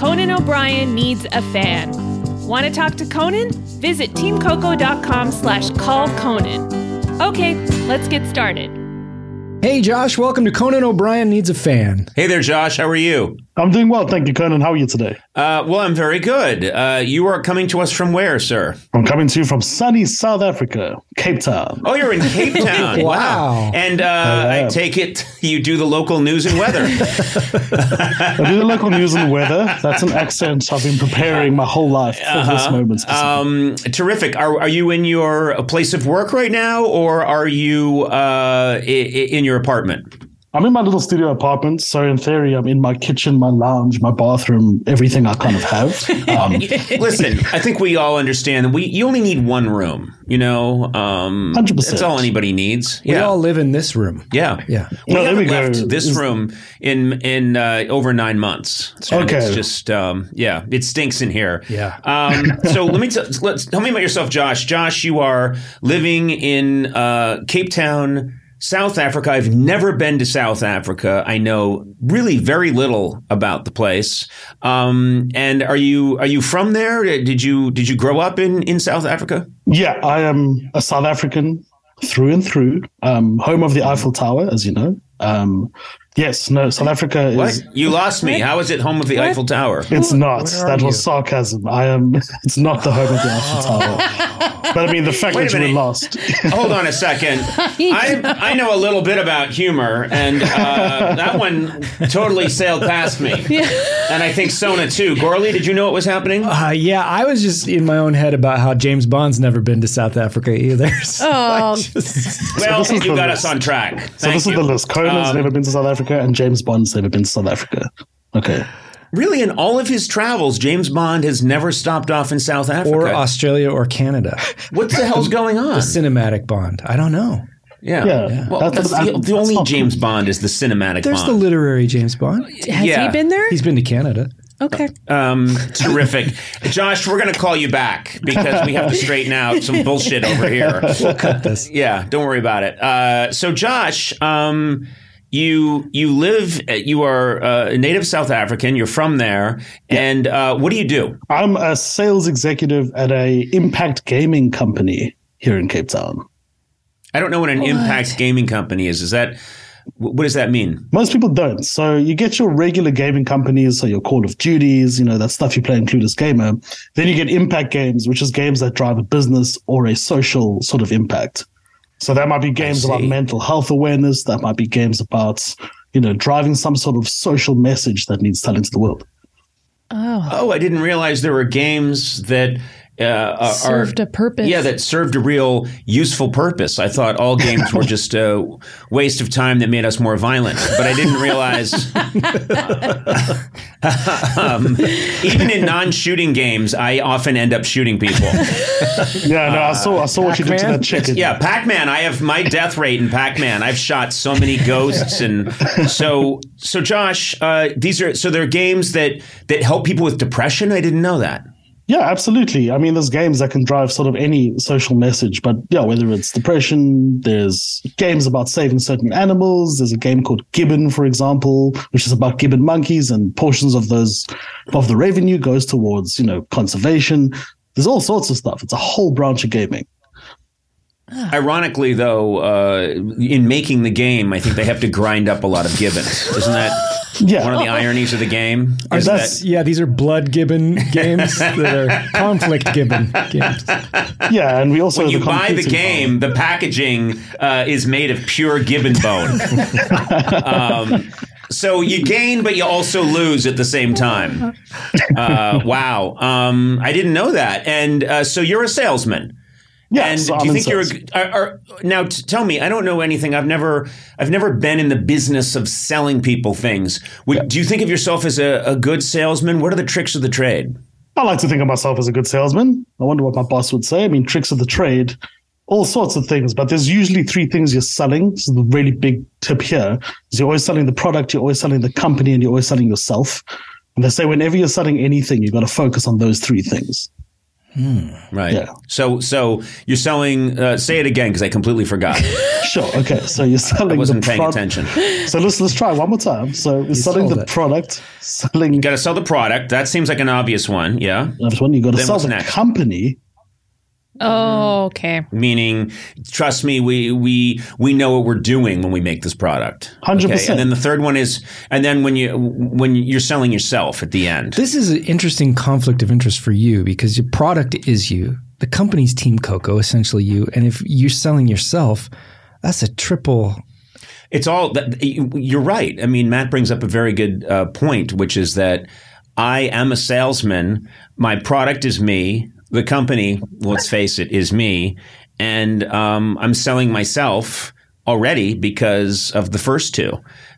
Conan O'Brien needs a fan. Want to talk to Conan? Visit teamcoco.com slash call Conan. Okay, let's get started. Hey Josh, welcome to Conan O'Brien Needs a Fan. Hey there, Josh. How are you? I'm doing well, thank you, Conan. How are you today? Uh, well, I'm very good. Uh, you are coming to us from where, sir? I'm coming to you from sunny South Africa, Cape Town. Oh, you're in Cape Town. Wow. And uh, I I take it you do the local news and weather. I do the local news and weather. That's an accent I've been preparing my whole life for this moment. Um, terrific. Are, are you in your place of work right now, or are you uh, i- i- in your apartment? I'm in my little studio apartment, so in theory, I'm in my kitchen, my lounge, my bathroom, everything I kind of have. Um, Listen, I think we all understand that we you only need one room. You know, um, 100%. That's all anybody needs. We Yeah, all live in this room. yeah, Yeah. We No, there haven't we go. left this Is- room in in uh, over nine months. Okay. it's just um, yeah, it stinks in here. Yeah. Um, so let me t- let's tell me about yourself, Josh. Josh, you are living in uh, Cape Town, South Africa. I've never been to South Africa. I know really very little about the place. Um, and are you are you from there? Did you did you grow up in in South Africa? yeah, I am a South African through and through, um, home of the Eiffel Tower, as you know. Um, yes, no, South Africa is. What? You lost me. How is it home of the Eiffel Tower? It's not. where are That was you? sarcasm. I am. It's not the home of the Eiffel Tower. But I mean, the fact Wait that you were lost. Hold on a second. I I know a little bit about humor, and uh, that one totally sailed past me. And I think Sona too. Gourley, did you know what was happening? Uh, yeah, I was just in my own head about how James Bond's never been to South Africa either. So I Oh. just- Well, this is you the got list. us on track. So Thank this you. is the list. Conan's Um, never been to South Africa, and James Bond's never been to South Africa. Okay. Really, in all of his travels, James Bond has never stopped off in South Africa. or Australia or Canada. what the hell's going on? The cinematic Bond. I don't know. Yeah. Yeah. Well, That's- that's, the, that's- the only that's not James Bond is the cinematic There's the literary James Bond. Has Yeah. he been there? He's been to Canada. Okay. Um, terrific. Josh, we're going to call you back because we have to straighten out some bullshit over here. We'll cut this. Yeah, don't worry about it. Uh, so, Josh, um, you you live, you are uh, a native South African. You're from there, and uh, what do you do? I'm a sales executive at a Impact Gaming company here in Cape Town. I don't know what an impact gaming company is. Is that what does that mean? Most people don't. So you get your regular gaming companies, so your Call of Duties, you know, that stuff you play in Clueless Gamer. Then you get impact games, which is games that drive a business or a social sort of impact. So that might be games about mental health awareness. That might be games about, you know, driving some sort of social message that needs telling to the world. Oh. Oh, I didn't realize there were games that uh, are- Served a purpose. Yeah, that served a real useful purpose. I thought all games were just a waste of time that made us more violent, but I didn't realize. um, even in non-shooting games, I often end up shooting people. Yeah, no, I saw I saw what you did to that chicken. Yeah, Pac-Man. I have my death rate in Pac-Man. I've shot so many ghosts, and so so. Josh, uh, these are so they're games that that help people with depression. I didn't know that. Yeah, absolutely. I mean, there's games that can drive sort of any social message, but yeah, whether it's depression, there's games about saving certain animals. There's a game called Gibbon, for example, which is about gibbon monkeys, and portions of those of the revenue goes towards you know conservation. There's all sorts of stuff. It's a whole branch of gaming. Ironically, though, uh, in making the game, I think they have to grind up a lot of gibbons. Isn't that Yeah, one of the ironies of the game? Are Is that- yeah, these are blood gibbon games that are conflict gibbon games. yeah, and we also when you the buy the computing game, the packaging uh, is made of pure gibbon bone. um, so you gain, but you also lose at the same time. Uh, wow, um, I didn't know that. And uh, so you're a salesman. Yeah, and do you think you're are, are, now? T- tell me, I don't know anything. I've never, I've never been in the business of selling people things. Would, Do you think of yourself as a, a good salesman? What are the tricks of the trade? I like to think of myself as a good salesman. I wonder what my boss would say. I mean, tricks of the trade, all sorts of things, but there's usually three things you're selling. This is the really big tip here is you're always selling the product, you're always selling the company, and you're always selling yourself. And they say whenever you're selling anything, you've got to focus on those three things. Right. Yeah. So, so you're selling. Uh, say it again because I completely forgot. Sure. Okay. So you're selling I wasn't paying attention. So let's let's try one more time. So you're selling the it. product, selling You Got to sell the product. That seems like an obvious one. Yeah. That's one. You got to sell the next? company. Oh, okay. Meaning, trust me, we we we know what we're doing when we make this product. 100%. And then the third one is, and then when you when you're selling yourself at the end. This is an interesting conflict of interest for you because your product is you. The company's Team Coco, essentially you. And if you're selling yourself, that's a triple. It's all that you're right. I mean, Matt brings up a very good uh, point, which is that I am a salesman. My product is me. The company, let's face it, is me, and um, I'm selling myself already because of the first two.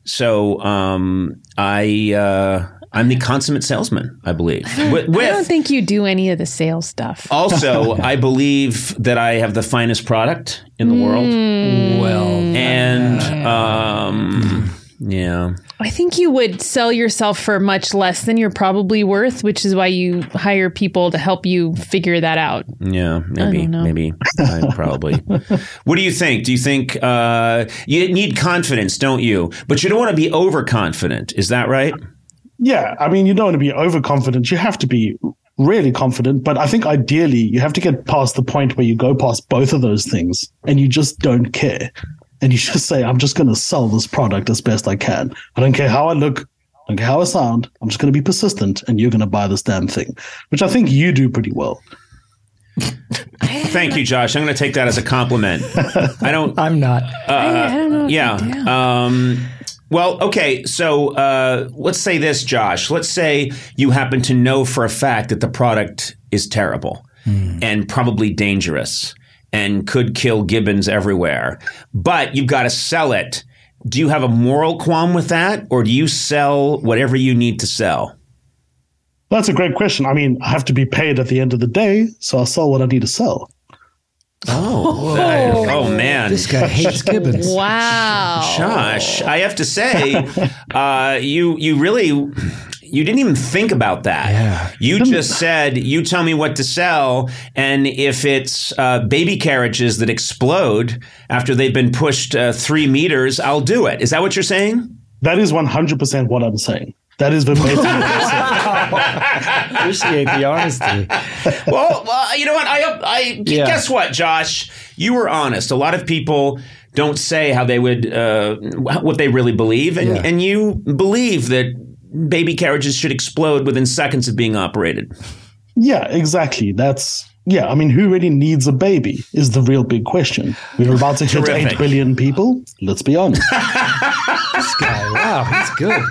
So um, I uh, I'm the consummate salesman, I believe. With, I don't think you do any of the sales stuff. also, I believe that I have the finest product in the world, Well, and um, yeah. I think you would sell yourself for much less than you're probably worth, which is why you hire people to help you figure that out. Yeah, maybe, don't know. maybe, I probably. what do you think? Do you think uh, you need confidence, don't you? But you don't want to be overconfident. Is that right? Yeah, I mean, you don't want to be overconfident. You have to be really confident, but I think ideally you have to get past the point where you go past both of those things and you just don't care. And you just say, I'm just going to sell this product as best I can. I don't care how I look. I don't care how I sound. I'm just going to be persistent and you're going to buy this damn thing, which I think you do pretty well. Thank you, Josh. I'm going to take that as a compliment. I don't. I'm not. I, I don't know. yeah. Um, well, okay. So uh, let's say this, Josh. Let's say you happen to know for a fact that the product is terrible and probably dangerous and could kill gibbons everywhere, but you've got to sell it. Do you have a moral qualm with that, or do you sell whatever you need to sell? That's a great question. I mean, I have to be paid at the end of the day, so I'll sell what I need to sell. Oh, that- oh man, This guy hates gibbons. Wow. Josh, I have to say, uh, you you really you didn't even think about that. Yeah. You just said you tell me what to sell, and if it's uh, baby carriages that explode after they've been pushed uh, three meters, I'll do it. Is that what you're saying? That is 100% what I'm saying. That is verbatim. what I'm. Appreciate the honesty. well, well, you know what? I, I Yeah. guess what, Josh? You were honest. A lot of people don't say how they would, uh, what they really believe, and, Yeah. and you believe that baby carriages should explode within seconds of being operated. Yeah, exactly. That's yeah. I mean, who really needs a baby is the real big question. We're about to hit eight billion people. Let's be honest. This guy, wow, he's good.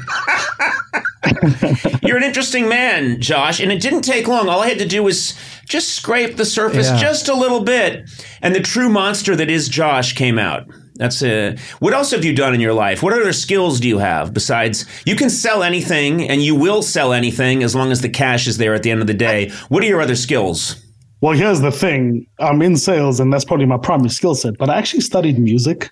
You're an interesting man, Josh, and it didn't take long. All I had to do was just scrape the surface Yeah. just a little bit, and the true monster that is Josh came out. That's a. What else have you done in your life? What other skills do you have besides you can sell anything and you will sell anything as long as the cash is there at the end of the day? What are your other skills? Well, here's the thing. I'm in sales and that's probably my primary skill set, but I actually studied music.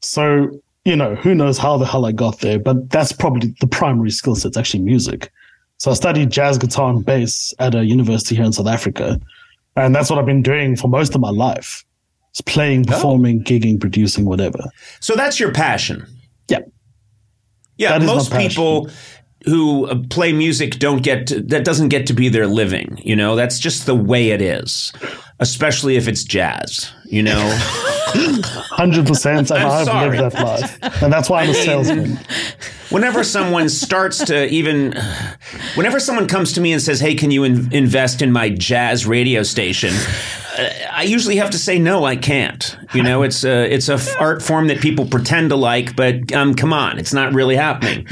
So, you know, who knows how the hell I got there, but that's probably the primary skill set's actually music. So I studied jazz guitar and bass at a university here in South Africa. And that's what I've been doing for most of my life. It's playing, performing, gigging, producing, whatever. So that's your passion. Yeah. Yeah, That most people who uh, play music don't get to, that doesn't get to be their living. You know, that's just the way it is. Especially if it's jazz. You know, 100%. I'm I've sorry. lived that life. And that's why I'm a salesman. whenever someone starts to even, whenever someone comes to me and says, "Hey, can you in- invest in my jazz radio station?" uh, I usually have to say no, I can't. You know, it's a it's a f- art form that people pretend to like, but um, come on, it's not really happening.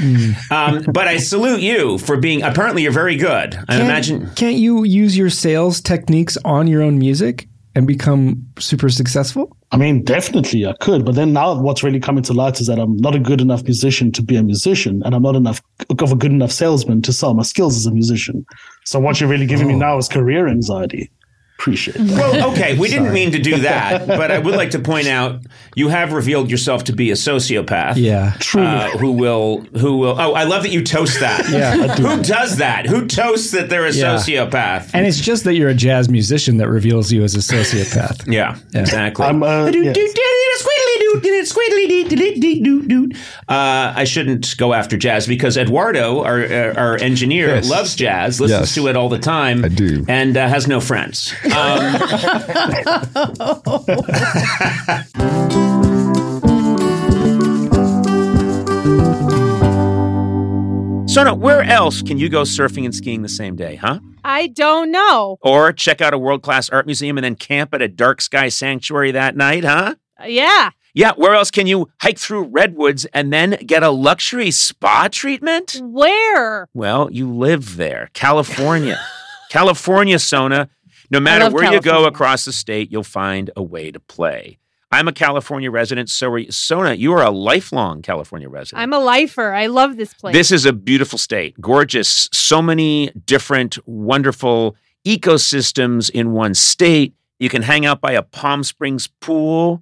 Um, but I salute you for being. Apparently, you're very good. I Can't- imagine. Can't you use your sales techniques on your own music and become super successful? I mean, definitely I could, but then now what's really coming to light is that I'm not a good enough musician to be a musician, and I'm not enough of a good enough salesman to sell my skills as a musician. So what you're really giving me oh. now is career anxiety. Appreciate that. Well, okay, we didn't mean to do that, but I would like to point out you have revealed yourself to be a sociopath. Yeah. Truly. Uh, who will who will oh I love that you toast that. Yeah. Who does that? Who toasts that they're a Yeah. sociopath? And it's just that you're a jazz musician that reveals you as a sociopath. yeah, exactly. I'm, uh, yes. Uh, I shouldn't go after jazz because Eduardo, our uh, our engineer, Yes. loves jazz, listens Yes. to it all the time. I do. and uh, has no friends. Um, Sona, where else can you go surfing and skiing the same day, huh? I don't know. Or check out a world class art museum and then camp at a dark sky sanctuary that night, huh? Uh, yeah. Yeah, where else can you hike through redwoods and then get a luxury spa treatment? Where? Well, you live there, California. California, Sona. No matter where you go across the state, you'll find a way to play. I'm a California resident, so are you. Sona, you are a lifelong California resident. I'm a lifer. I love this place. This is a beautiful state, gorgeous. So many different, wonderful ecosystems in one state. You can hang out by a Palm Springs pool.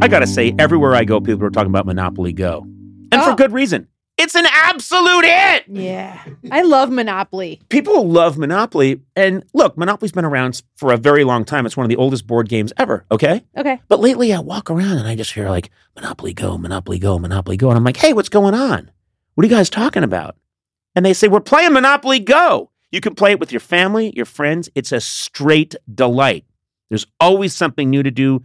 I gotta say, everywhere I go, people are talking about Monopoly Go. And for Oh. good reason. It's an absolute hit! Yeah. I love Monopoly. people love Monopoly. And look, Monopoly's been around for a very long time. It's one of the oldest board games ever, okay? Okay. But lately I walk around and I just hear like Monopoly Go, Monopoly Go, Monopoly Go. And I'm like, hey, what's going on? What are you guys talking about? And they say, we're playing Monopoly Go. You can play it with your family, your friends. It's a straight delight. There's always something new to do.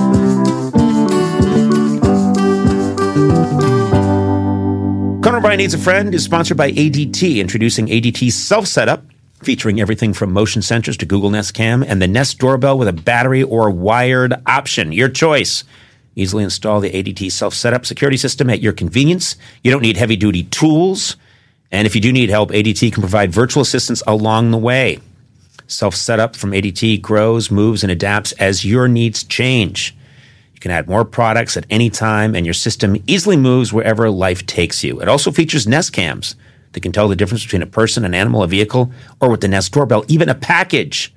Conan O'Brien Needs a Friend is sponsored by ADT, introducing ADT self setup featuring everything from motion sensors to Google Nest Cam and the Nest doorbell with a battery or wired option. Your choice. Easily install the ADT self setup security system at your convenience. You don't need heavy duty tools. And if you do need help, ADT can provide virtual assistance along the way. Self setup from ADT grows, moves, and adapts as your needs change. You can add more products at any time, and your system easily moves wherever life takes you. It also features Nest cams that can tell the difference between a person, an animal, a vehicle, or with the Nest doorbell, even a package.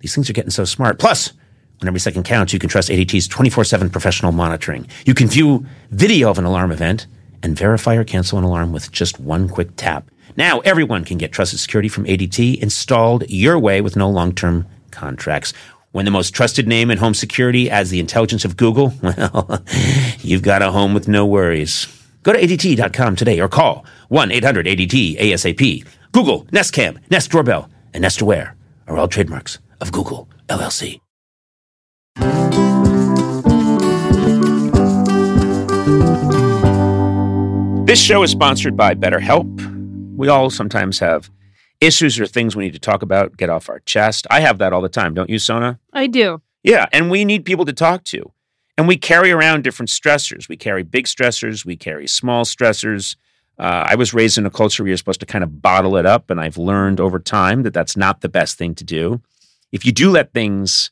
These things are getting so smart. Plus, when every second counts, you can trust ADT's 24 7 professional monitoring. You can view video of an alarm event and verify or cancel an alarm with just one quick tap. Now, everyone can get trusted security from ADT installed your way with no long term contracts. When the most trusted name in home security adds the intelligence of Google, well, you've got a home with no worries. Go to ADT.com today or call 1 800 ADT ASAP. Google, Nest Cam, Nest Doorbell, and Nest Aware are all trademarks of Google, LLC. This show is sponsored by BetterHelp. We all sometimes have issues or things we need to talk about, get off our chest. I have that all the time, don't you, Sona? I do. Yeah, and we need people to talk to. And we carry around different stressors. We carry big stressors, we carry small stressors. Uh, I was raised in a culture where you're supposed to kind of bottle it up, and I've learned over time that that's not the best thing to do. If you do let things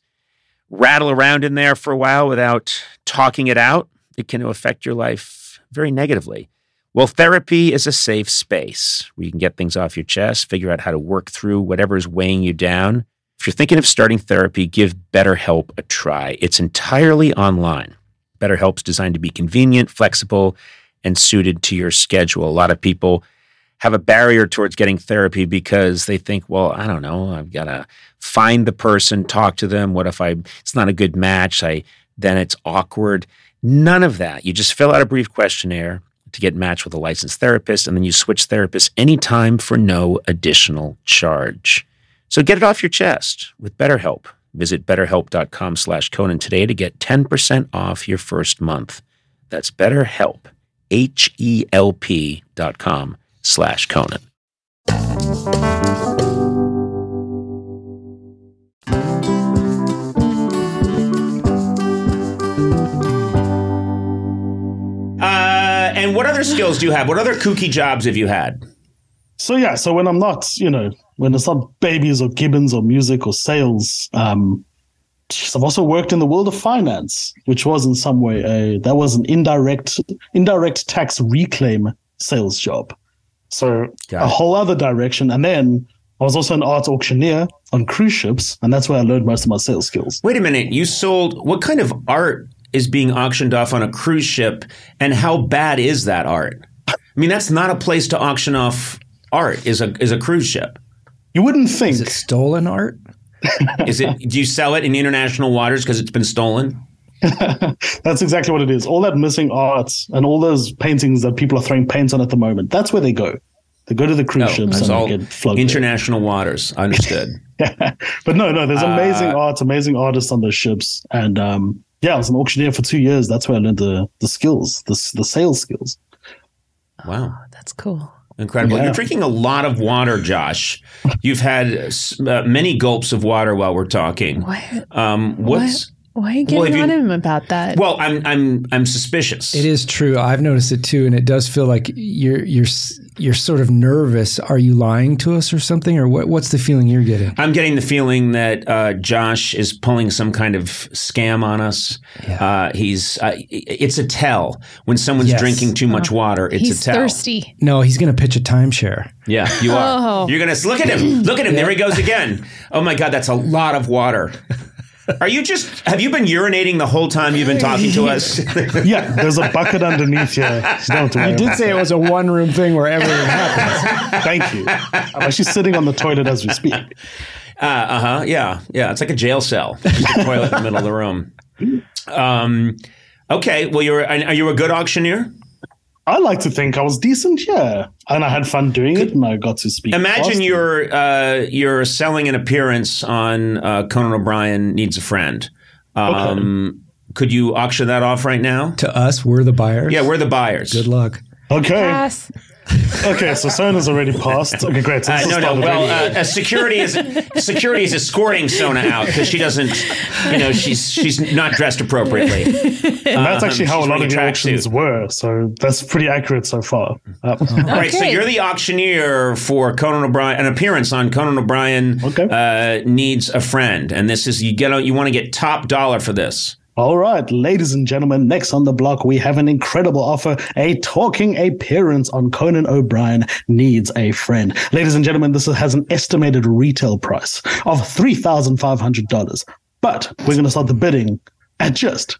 rattle around in there for a while without talking it out, it can affect your life very negatively. Well, therapy is a safe space where you can get things off your chest, figure out how to work through whatever is weighing you down. If you're thinking of starting therapy, give BetterHelp a try. It's entirely online. BetterHelp's designed to be convenient, flexible, and suited to your schedule. A lot of people have a barrier towards getting therapy because they think, well, I don't know, I've got to find the person, talk to them. What if I it's not a good match? I then it's awkward. None of that. You just fill out a brief questionnaire to get matched with a licensed therapist, and then you switch therapists anytime for no additional charge. So get it off your chest with BetterHelp. Visit betterhelp.com slash Conan today to get 10% off your first month. That's BetterHelp, H-E-L-P dot com slash Conan. And what other skills do you have? What other kooky jobs have you had? So yeah, so when I'm not, you know, when it's not babies or gibbons or music or sales, um, I've also worked in the world of finance, which was in some way a that was an indirect indirect tax reclaim sales job. So Got a it. whole other direction. And then I was also an art auctioneer on cruise ships, and that's where I learned most of my sales skills. Wait a minute. You sold what kind of art is being auctioned off on a cruise ship, and how bad is that art? I mean, that's not a place to auction off art. Is a is a cruise ship? You wouldn't think Is it stolen art? Is it? do you sell it in international waters because it's been stolen? That's exactly what it is. All that missing art and all those paintings that people are throwing paint on at the moment, that's where they go. They go to the cruise No, ships and all they get floated. international waters. Understood. yeah. but no, no, there's amazing Uh, art, amazing artists on those ships. And um, yeah, I was an auctioneer for two years. That's where I learned the, the skills, the, the sales skills. wow. That's cool. Incredible. Yeah. You're drinking a lot of water, Josh. You've had uh, many gulps of water while we're talking. Why? Um, what's Why are you Well, getting if on you- him about that? well? I'm I'm I'm suspicious. It is true. I've noticed it too, and it does feel like you're you're s- you're sort of nervous. Are you lying to us or something, or what, what's the feeling you're getting? I'm getting the feeling that uh, Josh is pulling some kind of scam on us. Uh, he's uh, it's a tell when someone's Yes. drinking too much water. It's He's a tell. thirsty. No, he's going to pitch a timeshare. Yeah, you are. Oh. You're gonna look at him. Look at him. There he goes again. Oh my God, that's a lot of water. Are you just? Have you been urinating the whole time you've been talking to us? Yeah, there's a bucket underneath. You don't worry You did say it was a one room thing where everything happens. Thank you. I'm actually sitting on the toilet as we speak. Uh huh. Yeah. Yeah. It's like a jail cell. Just a toilet in the middle of the room. Um, okay. Well, you're. Are you a good auctioneer? I like to think I was decent, yeah. And I had fun doing it and I got to speak. Imagine fast. you're uh, you're selling an appearance on uh, Conan O'Brien needs a friend. Um, Could you auction that off right now? to us, we're the buyers. Yeah, we're the buyers. Good luck. Okay. Pass. Okay, so Sona's already passed. Okay, great. So Uh, no, no. Well, uh, uh, security is security is escorting Sona out because she doesn't, you know, she's she's not dressed appropriately. And that's actually how a lot of the a tracksuit. auctions were. So that's pretty accurate so far. Uh, All right, so you're the auctioneer for Conan O'Brien, an appearance on Conan O'Brien Okay. uh, needs a friend, and this is you get you want to get top dollar for this. All right, ladies and gentlemen, next on the block, we have an incredible offer a talking appearance on Conan O'Brien Needs a Friend. Ladies and gentlemen, this has an estimated retail price of $3,500. But we're going to start the bidding at just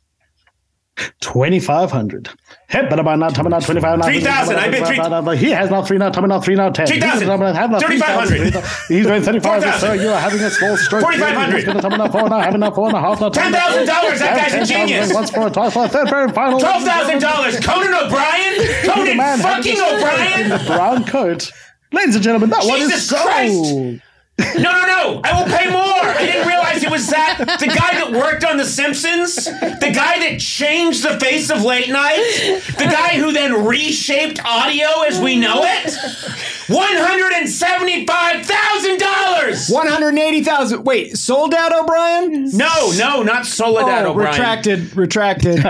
2500 Hep, but about not coming out 25 now. 3,000, I bid three- He has not three now, coming out three now, 10. 3,000, Have not 3,500. He's going 35, 4,000. sir. You are having a small stroke. 4,500. He's going to come out four now, having now four and a half now. $10,000, that guy's a genius. Once for a toss for a third pair and final. Twelve thousand dollars, Conan O'Brien, Conan fucking O'Brien. brown coat. Ladies and gentlemen, that one is. Christ. No, no, no! I will pay more. I didn't realize it was that the guy that worked on The Simpsons, the guy that changed the face of late night, the guy who then reshaped audio as we know it. One hundred and seventy-five thousand dollars. One hundred eighty thousand. Wait, sold out, O'Brien? No, no, not Soledad Oh, O'Brien. retracted, retracted.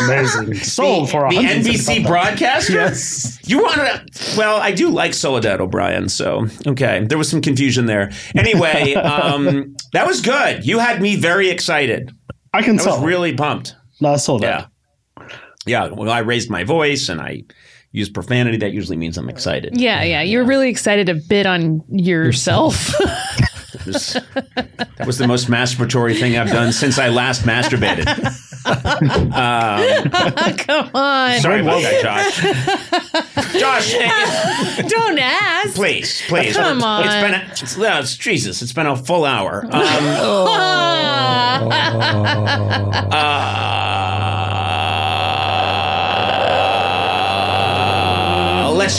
Amazing. Sold for the NBC broadcaster. yes. You want to? Well, I do like Soledad O'Brien, so okay. There was some confusion there. Anyway, um, that was good. You had me very excited. I can I was really pumped. no, I saw that. Yeah, yeah. Well, I raised my voice and I used profanity. That usually means I'm excited. Yeah, yeah. You're really excited to bid on yourself. It was- that was the most masturbatory thing I've done since I last masturbated. Come on. Sorry about that, Josh. Josh, Don't ask. please, please. Come It's on. been a, it's, no, it's, Jesus. It's been a full hour. Um, Uh,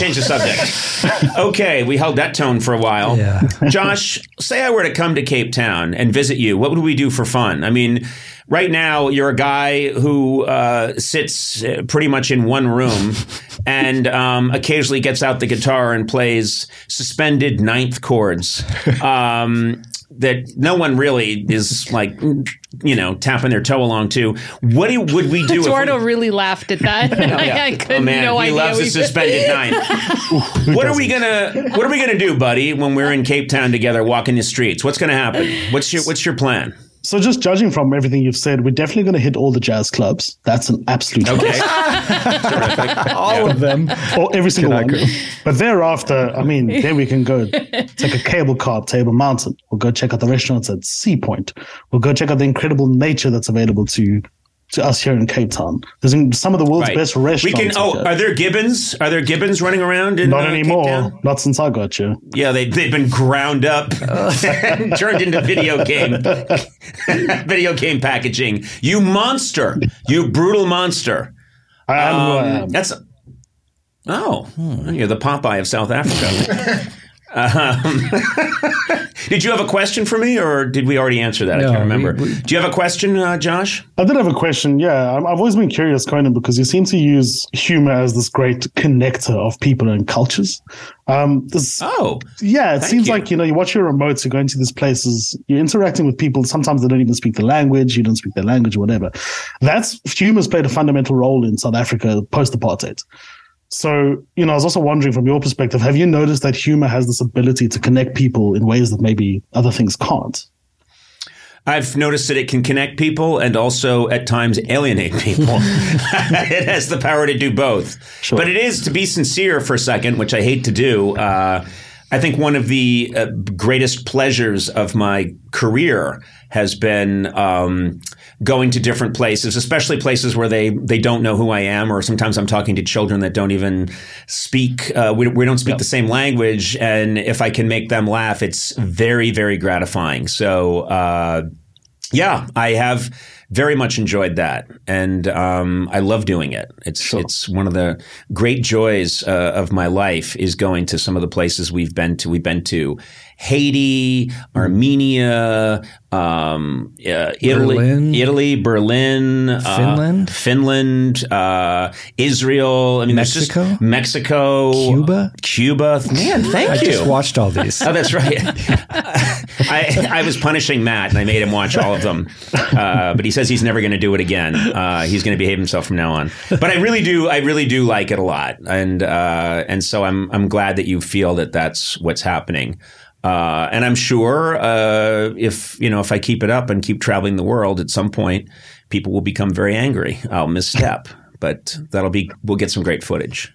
let's change the subject. Okay, we held that tone for a while. Yeah. Josh, say I were to come to Cape Town and visit you, what would we do for fun? I mean, right now you're a guy who uh, sits uh, pretty much in one room and um, occasionally gets out the guitar and plays suspended ninth chords. Um, that no one really is like, you know, tapping their toe along to. What do, would we do? if we- Eduardo really laughed at that. Oh, I, I oh couldn't man, no he idea. loves a suspended nine. what are we gonna What are we gonna do, buddy? When we're in Cape Town together, walking the streets, what's gonna happen? What's your What's your plan? So, just judging from everything you've said, we're definitely going to hit all the jazz clubs. That's an absolute Okay, All of them. or every single one. But thereafter, I mean, then we can go take a cable car up Table Mountain. We'll go check out the restaurants at Sea Point. We'll go check out the incredible nature that's available to to us here in Cape Town. There's some of the world's right. best We restaurants. can. Oh, are there gibbons? Are there gibbons running around? In, not uh, anymore. Not since I got you. Yeah, they they've been ground up, and turned into video game, video game packaging. You monster! You brutal monster! I am who I Um, am. That's oh, you're the Popeye of South Africa. um, did you have a question for me, or did we already answer that? I can't remember. we- we- Do you have a question, uh, Josh? I did have a question. Yeah, I'm- I've always been curious, Conan, because you seem to use humor as this great connector of people and cultures. Um, this, Oh, yeah, it seems you. like you know you watch your remotes, you're going to these places, you're interacting with people. Sometimes they don't even speak the language. You don't speak their language, or whatever. That's humor's played a fundamental role in South Africa post apartheid. So, you know, I was also wondering from your perspective, have you noticed that humor has this ability to connect people in ways that maybe other things can't? I've noticed that it can connect people and also at times alienate people. it has the power to do both. Sure. But it is, to be sincere for a second, which I hate to do, uh, I think one of the uh, greatest pleasures of my career has been um, going to different places, especially places where they, they don't know who I am, or sometimes I'm talking to children that don't even speak, uh, we, we don't speak the same language. And if I can make them laugh, it's very, very gratifying. So, uh, yeah, I have very much enjoyed that, and um, I love doing it. It's it's one of the great joys uh, of my life is going to some of the places we've been to. We've been to Haiti, Armenia, um, uh, Italy, Berlin. Italy, Berlin, uh, Finland. Finland, uh, Israel. I mean, there's just- Mexico? Mexico, Cuba? Cuba. Man, thank I you. I just watched all these. Oh, that's right. I, I was punishing Matt, and I made him watch all of them. Uh, but he says he's never going to do it again. Uh, he's going to behave himself from now on. But I really do, I really do like it a lot, and uh, and so I'm I'm glad that you feel that that's what's happening. Uh, and I'm sure uh, if you know if I keep it up and keep traveling the world, at some point people will become very angry. I'll misstep, but that'll be we'll get some great footage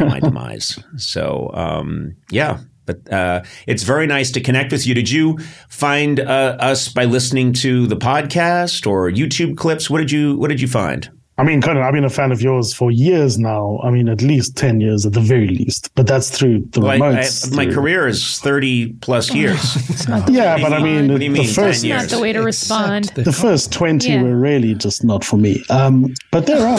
of my demise. So um, yeah, but uh, it's very nice to connect with you. Did you find uh, us by listening to the podcast or YouTube clips? What did you What did you find? I mean, Conan, I've been a fan of yours for years now. I mean, at least 10 years at the very least. But that's through the Well, remotes. I- my through- career is thirty plus years. It's Yeah, but I mean, mean? the, What do you the mean, 10 first years? not the way to respond. The the first 20 Yeah. were really just not for me. Um, but there are.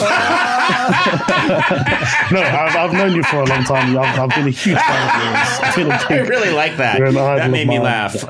no, I've, I've known you for a long time. I've, I've been a huge fan of yours. I've been a I big, really like that. You're an idol That made me mine. laugh.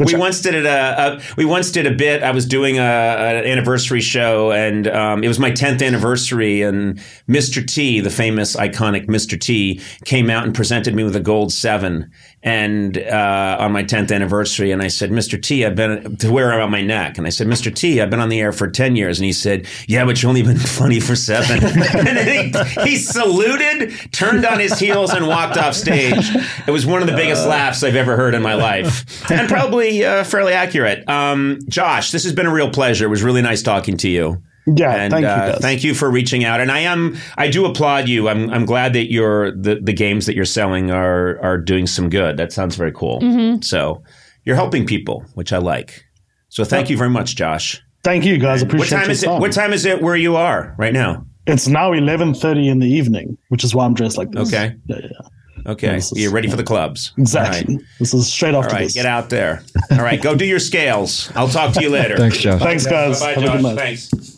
we once did it. A, a, we once did a bit. I was doing a, an anniversary show, and um, it was my tenth anniversary. And Mr. T, the famous, iconic Mr. T, came out and presented me with a gold seven, and uh, on my tenth anniversary. And I said, Mr. T, I've been to wear around my neck. And I said, Mr. T, I've been on the air for ten years. And he said, Yeah, but you've only been funny for seven. and he, he saluted, turned on his heels, and walked off stage. It was one of the biggest laughs I've ever heard in my life, and probably uh, fairly accurate. Um, Josh, this has been a real pleasure. It was really nice talking to you. Yeah, And thank you, uh, guys. thank you for reaching out. And I am, I do applaud you. I'm, I'm glad that you're the, the games that you're selling are are doing some good. That sounds very cool. So you're helping people, which I like. So thank you very much, Josh. Thank you, guys. Appreciate What Appreciate time your is it? What time is it where you are right now? It's now 11.30 in the evening, which is why I'm dressed like this. Okay. Yeah, yeah, yeah. Okay, is- you're ready for the clubs. Exactly. All right, This is straight All after right, this. get out there. All right, go do your scales. I'll talk to you later. Thanks, Josh. Thanks, guys. Bye, Have a good Josh. night. Thanks.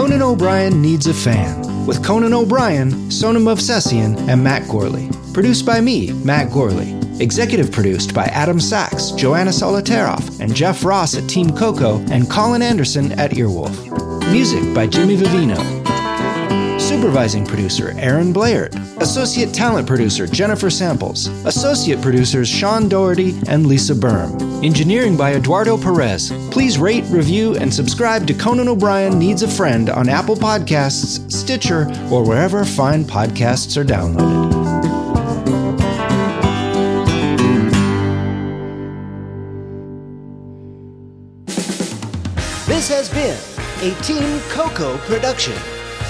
Conan O'Brien Needs a Fan with Conan O'Brien, Sona Movsesian, and Matt Gourley. Produced by me, Matt Gourley. Executive produced by Adam Sachs, Joanna Solitaroff, and Jeff Ross at Team Coco, and Colin Anderson at Earwolf. Music by Jimmy Vivino. Supervising producer Aaron Blaird. Associate talent producer Jennifer Samples. Associate producers Sean Doherty and Lisa Berm. Engineering by Eduardo Perez. Please rate, review, and subscribe to Conan O'Brien Needs a Friend on Apple Podcasts, Stitcher, or wherever fine podcasts are downloaded. This has been a Team Coco production